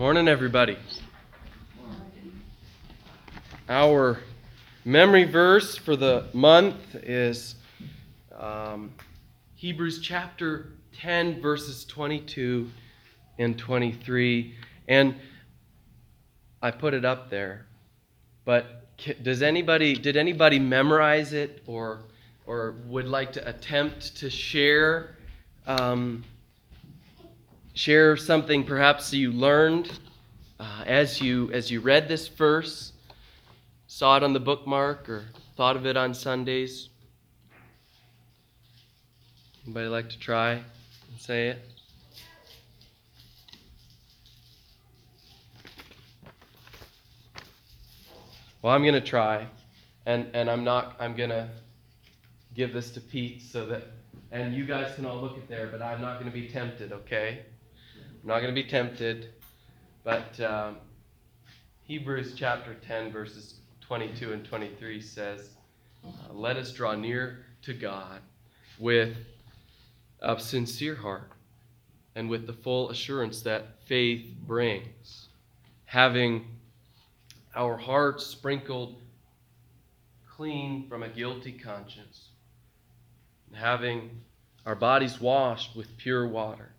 Morning, everybody. Our memory verse for the month is um, Hebrews chapter 10, verses 22 and 23. And I put it up there, but does anybody did anybody memorize it or or would like to attempt to share um, share something perhaps you learned uh, as you as you read this verse, saw it on the bookmark, or thought of it on Sundays. Anybody like to try and say it? Well, I'm going to try, and and I'm not. I'm going to give this to Pete so that, and you guys can all look at there, but I'm not going to be tempted. Okay. I'm not going to be tempted, but um, Hebrews chapter 10, verses 22 and 23 says, uh, Let us draw near to God with a sincere heart and with the full assurance that faith brings, having our hearts sprinkled clean from a guilty conscience, and having our bodies washed with pure water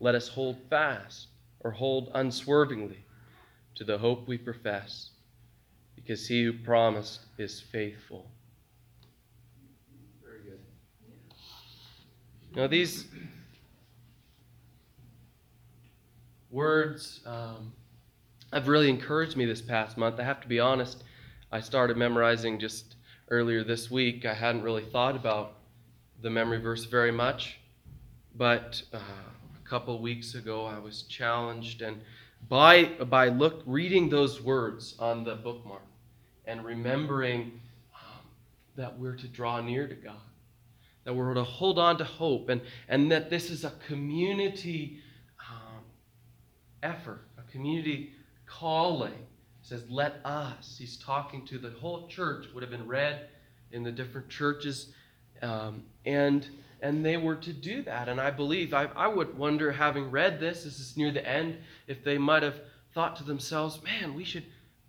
let us hold fast or hold unswervingly to the hope we profess, because he who promised is faithful. Very good. Now, these words um, have really encouraged me this past month. I have to be honest, I started memorizing just earlier this week. I hadn't really thought about the memory verse very much, but. Uh, couple weeks ago, I was challenged, and by by look reading those words on the bookmark and remembering um, that we're to draw near to God, that we're to hold on to hope, and and that this is a community um, effort, a community calling. He says, "Let us." He's talking to the whole church. Would have been read in the different churches, um, and and they were to do that. And I believe, I, I would wonder, having read this, this is near the end, if they might have thought to themselves, man, we should,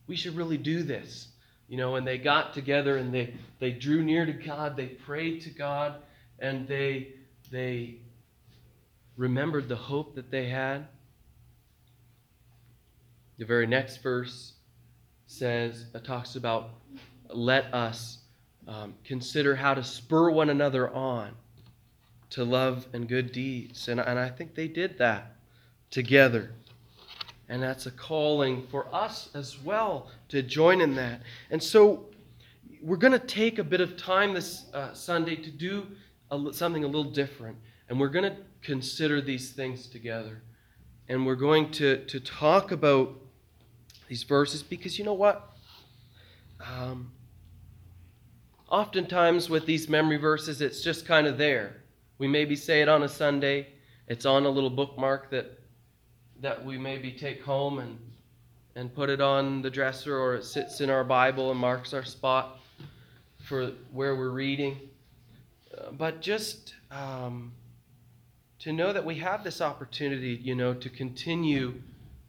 we should really do this. You know, and they got together and they, they drew near to God, they prayed to God, and they, they remembered the hope that they had. The very next verse says, it talks about let us um, consider how to spur one another on to love and good deeds. And, and I think they did that together. And that's a calling for us as well to join in that. And so we're going to take a bit of time this uh, Sunday to do a, something a little different. And we're going to consider these things together. And we're going to, to talk about these verses because you know what? Um, oftentimes with these memory verses, it's just kind of there. We maybe say it on a Sunday. It's on a little bookmark that that we maybe take home and and put it on the dresser or it sits in our Bible and marks our spot for where we're reading. Uh, but just um, to know that we have this opportunity, you know, to continue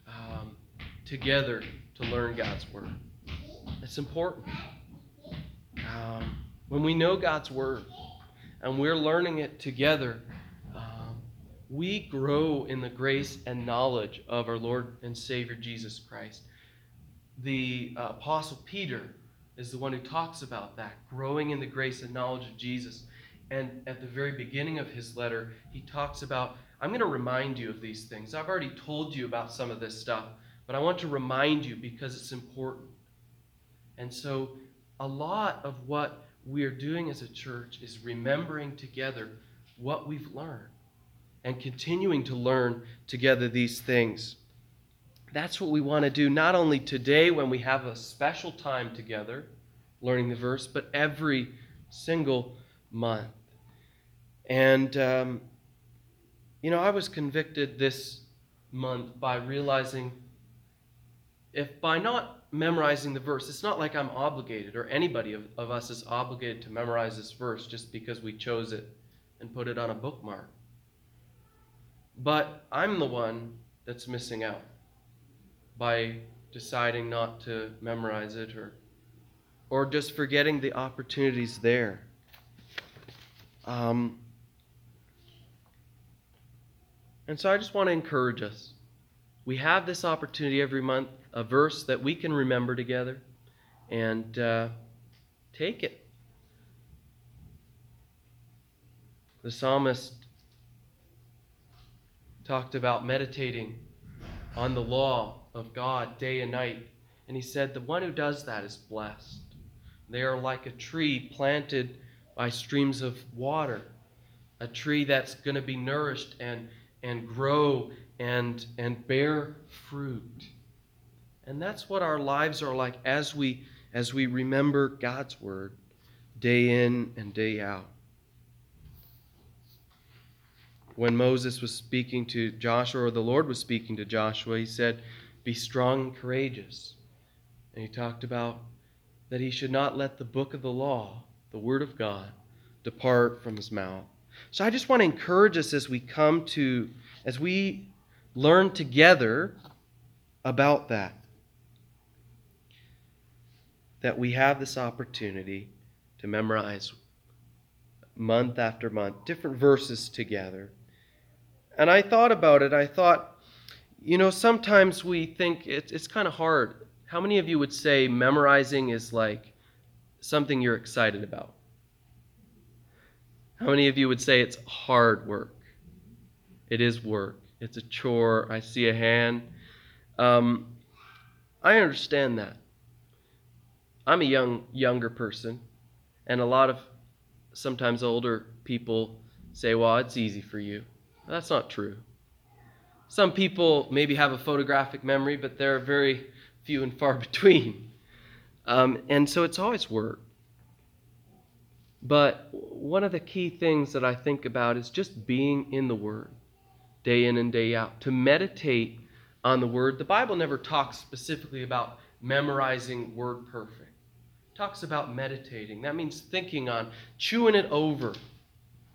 um, together to learn God's Word. It's important. Um, when we know God's Word, and we're learning it together, um, we grow in the grace and knowledge of our Lord and Savior Jesus Christ. The uh, Apostle Peter is the one who talks about that, growing in the grace and knowledge of Jesus. And at the very beginning of his letter, he talks about, I'm going to remind you of these things. I've already told you about some of this stuff, but I want to remind you because it's important. And so, a lot of what we are doing as a church is remembering together what we've learned and continuing to learn together these things. That's what we want to do, not only today when we have a special time together learning the verse, but every single month. And, um, you know, I was convicted this month by realizing if by not memorizing the verse. It's not like I'm obligated, or anybody of, of us is obligated to memorize this verse just because we chose it and put it on a bookmark. But I'm the one that's missing out. by deciding not to memorize it or or just forgetting the opportunities there. Um, and so I just want to encourage us. We have this opportunity every month, a verse that we can remember together, and uh, take it. The psalmist talked about meditating on the law of God day and night, and he said, The one who does that is blessed. They are like a tree planted by streams of water, a tree that's going to be nourished and, and grow and, and bear fruit. And that's what our lives are like as we, as we remember God's word day in and day out. When Moses was speaking to Joshua, or the Lord was speaking to Joshua, he said, Be strong and courageous. And he talked about that he should not let the book of the law, the word of God, depart from his mouth. So I just want to encourage us as we come to, as we learn together about that, that we have this opportunity to memorize month after month different verses together. And I thought about it. I thought, you know, sometimes we think it's, it's kind of hard how many of you would say memorizing is like something you're excited about? How many of you would say it's hard work? It is work. It's a chore. I see a hand. Um, I understand that. I'm a young younger person, and a lot of sometimes older people say, "Well, it's easy for you." That's not true. Some people maybe have a photographic memory, but they're very few and far between. Um, and so it's always work. But one of the key things that I think about is just being in the Word day in and day out, to meditate on the Word. The Bible never talks specifically about memorizing Word perfect. It talks about meditating. That means thinking on, chewing it over.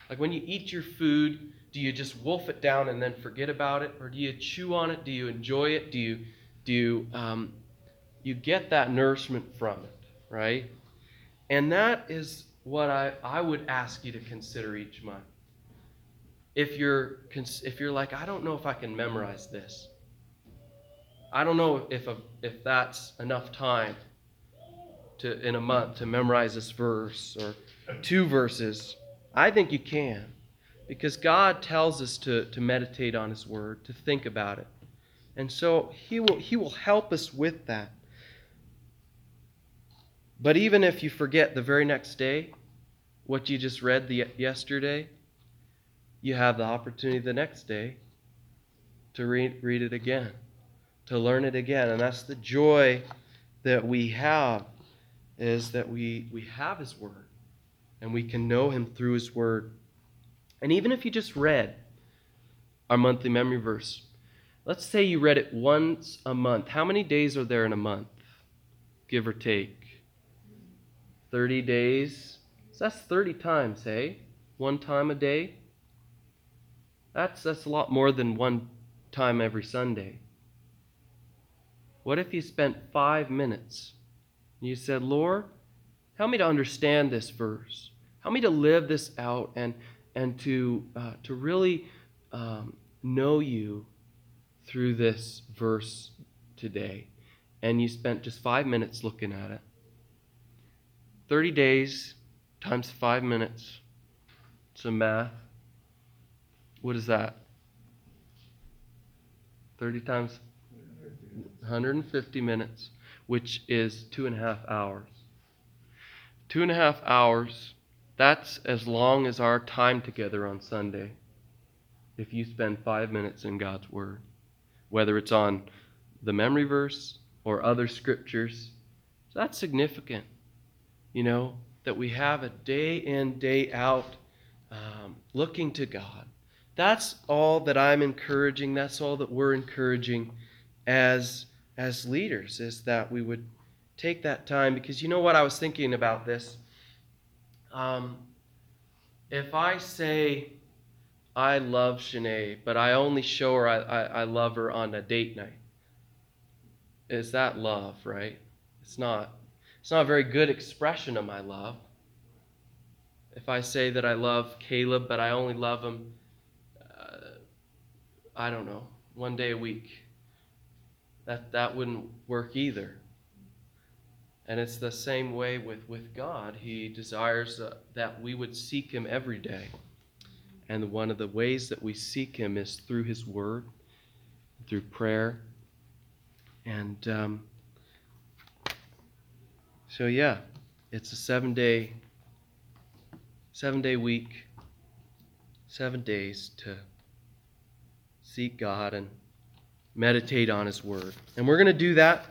Like when you eat your food, do you just wolf it down and then forget about it? Or do you chew on it? Do you enjoy it? Do you do you, um, you get that nourishment from it, right? And that is what I, I would ask you to consider each month. If you're, if you're like, I don't know if I can memorize this, I don't know if, a, if that's enough time to, in a month to memorize this verse or two verses. I think you can because God tells us to, to meditate on His Word, to think about it. And so he will, he will help us with that. But even if you forget the very next day what you just read the, yesterday, you have the opportunity the next day to read, read it again, to learn it again. And that's the joy that we have is that we, we have his word and we can know him through his word. And even if you just read our monthly memory verse, Let's say you read it once a month. How many days are there in a month? Give or take. 30 days. So that's 30 times, hey? One time a day. That's, that's a lot more than one time every Sunday. What if you spent five minutes and you said, Lord, help me to understand this verse. Help me to live this out and, and to, uh, to really um, know you through this verse today and you spent just five minutes looking at it, 30 days times five minutes, some math. What is that? 30 times 150 minutes, which is two and a half hours. Two and a half hours, that's as long as our time together on Sunday if you spend five minutes in God's Word whether it's on the memory verse or other scriptures. So that's significant, you know, that we have a day in, day out um, looking to God. That's all that I'm encouraging. That's all that we're encouraging as, as leaders, is that we would take that time. Because you know what? I was thinking about this. Um, if I say, I love Shanae, but I only show her I, I, I love her on a date night. is that love, right? It's not. It's not a very good expression of my love. If I say that I love Caleb, but I only love him, I don't know, one day a week, that that wouldn't work either. And it's the same way with, with God. He desires uh, that we would seek Him every day. And one of the ways that we seek Him is through His Word, through prayer. And um, so, yeah, it's a seven day, seven day week, seven days to seek God and meditate on His Word. And we're going to do that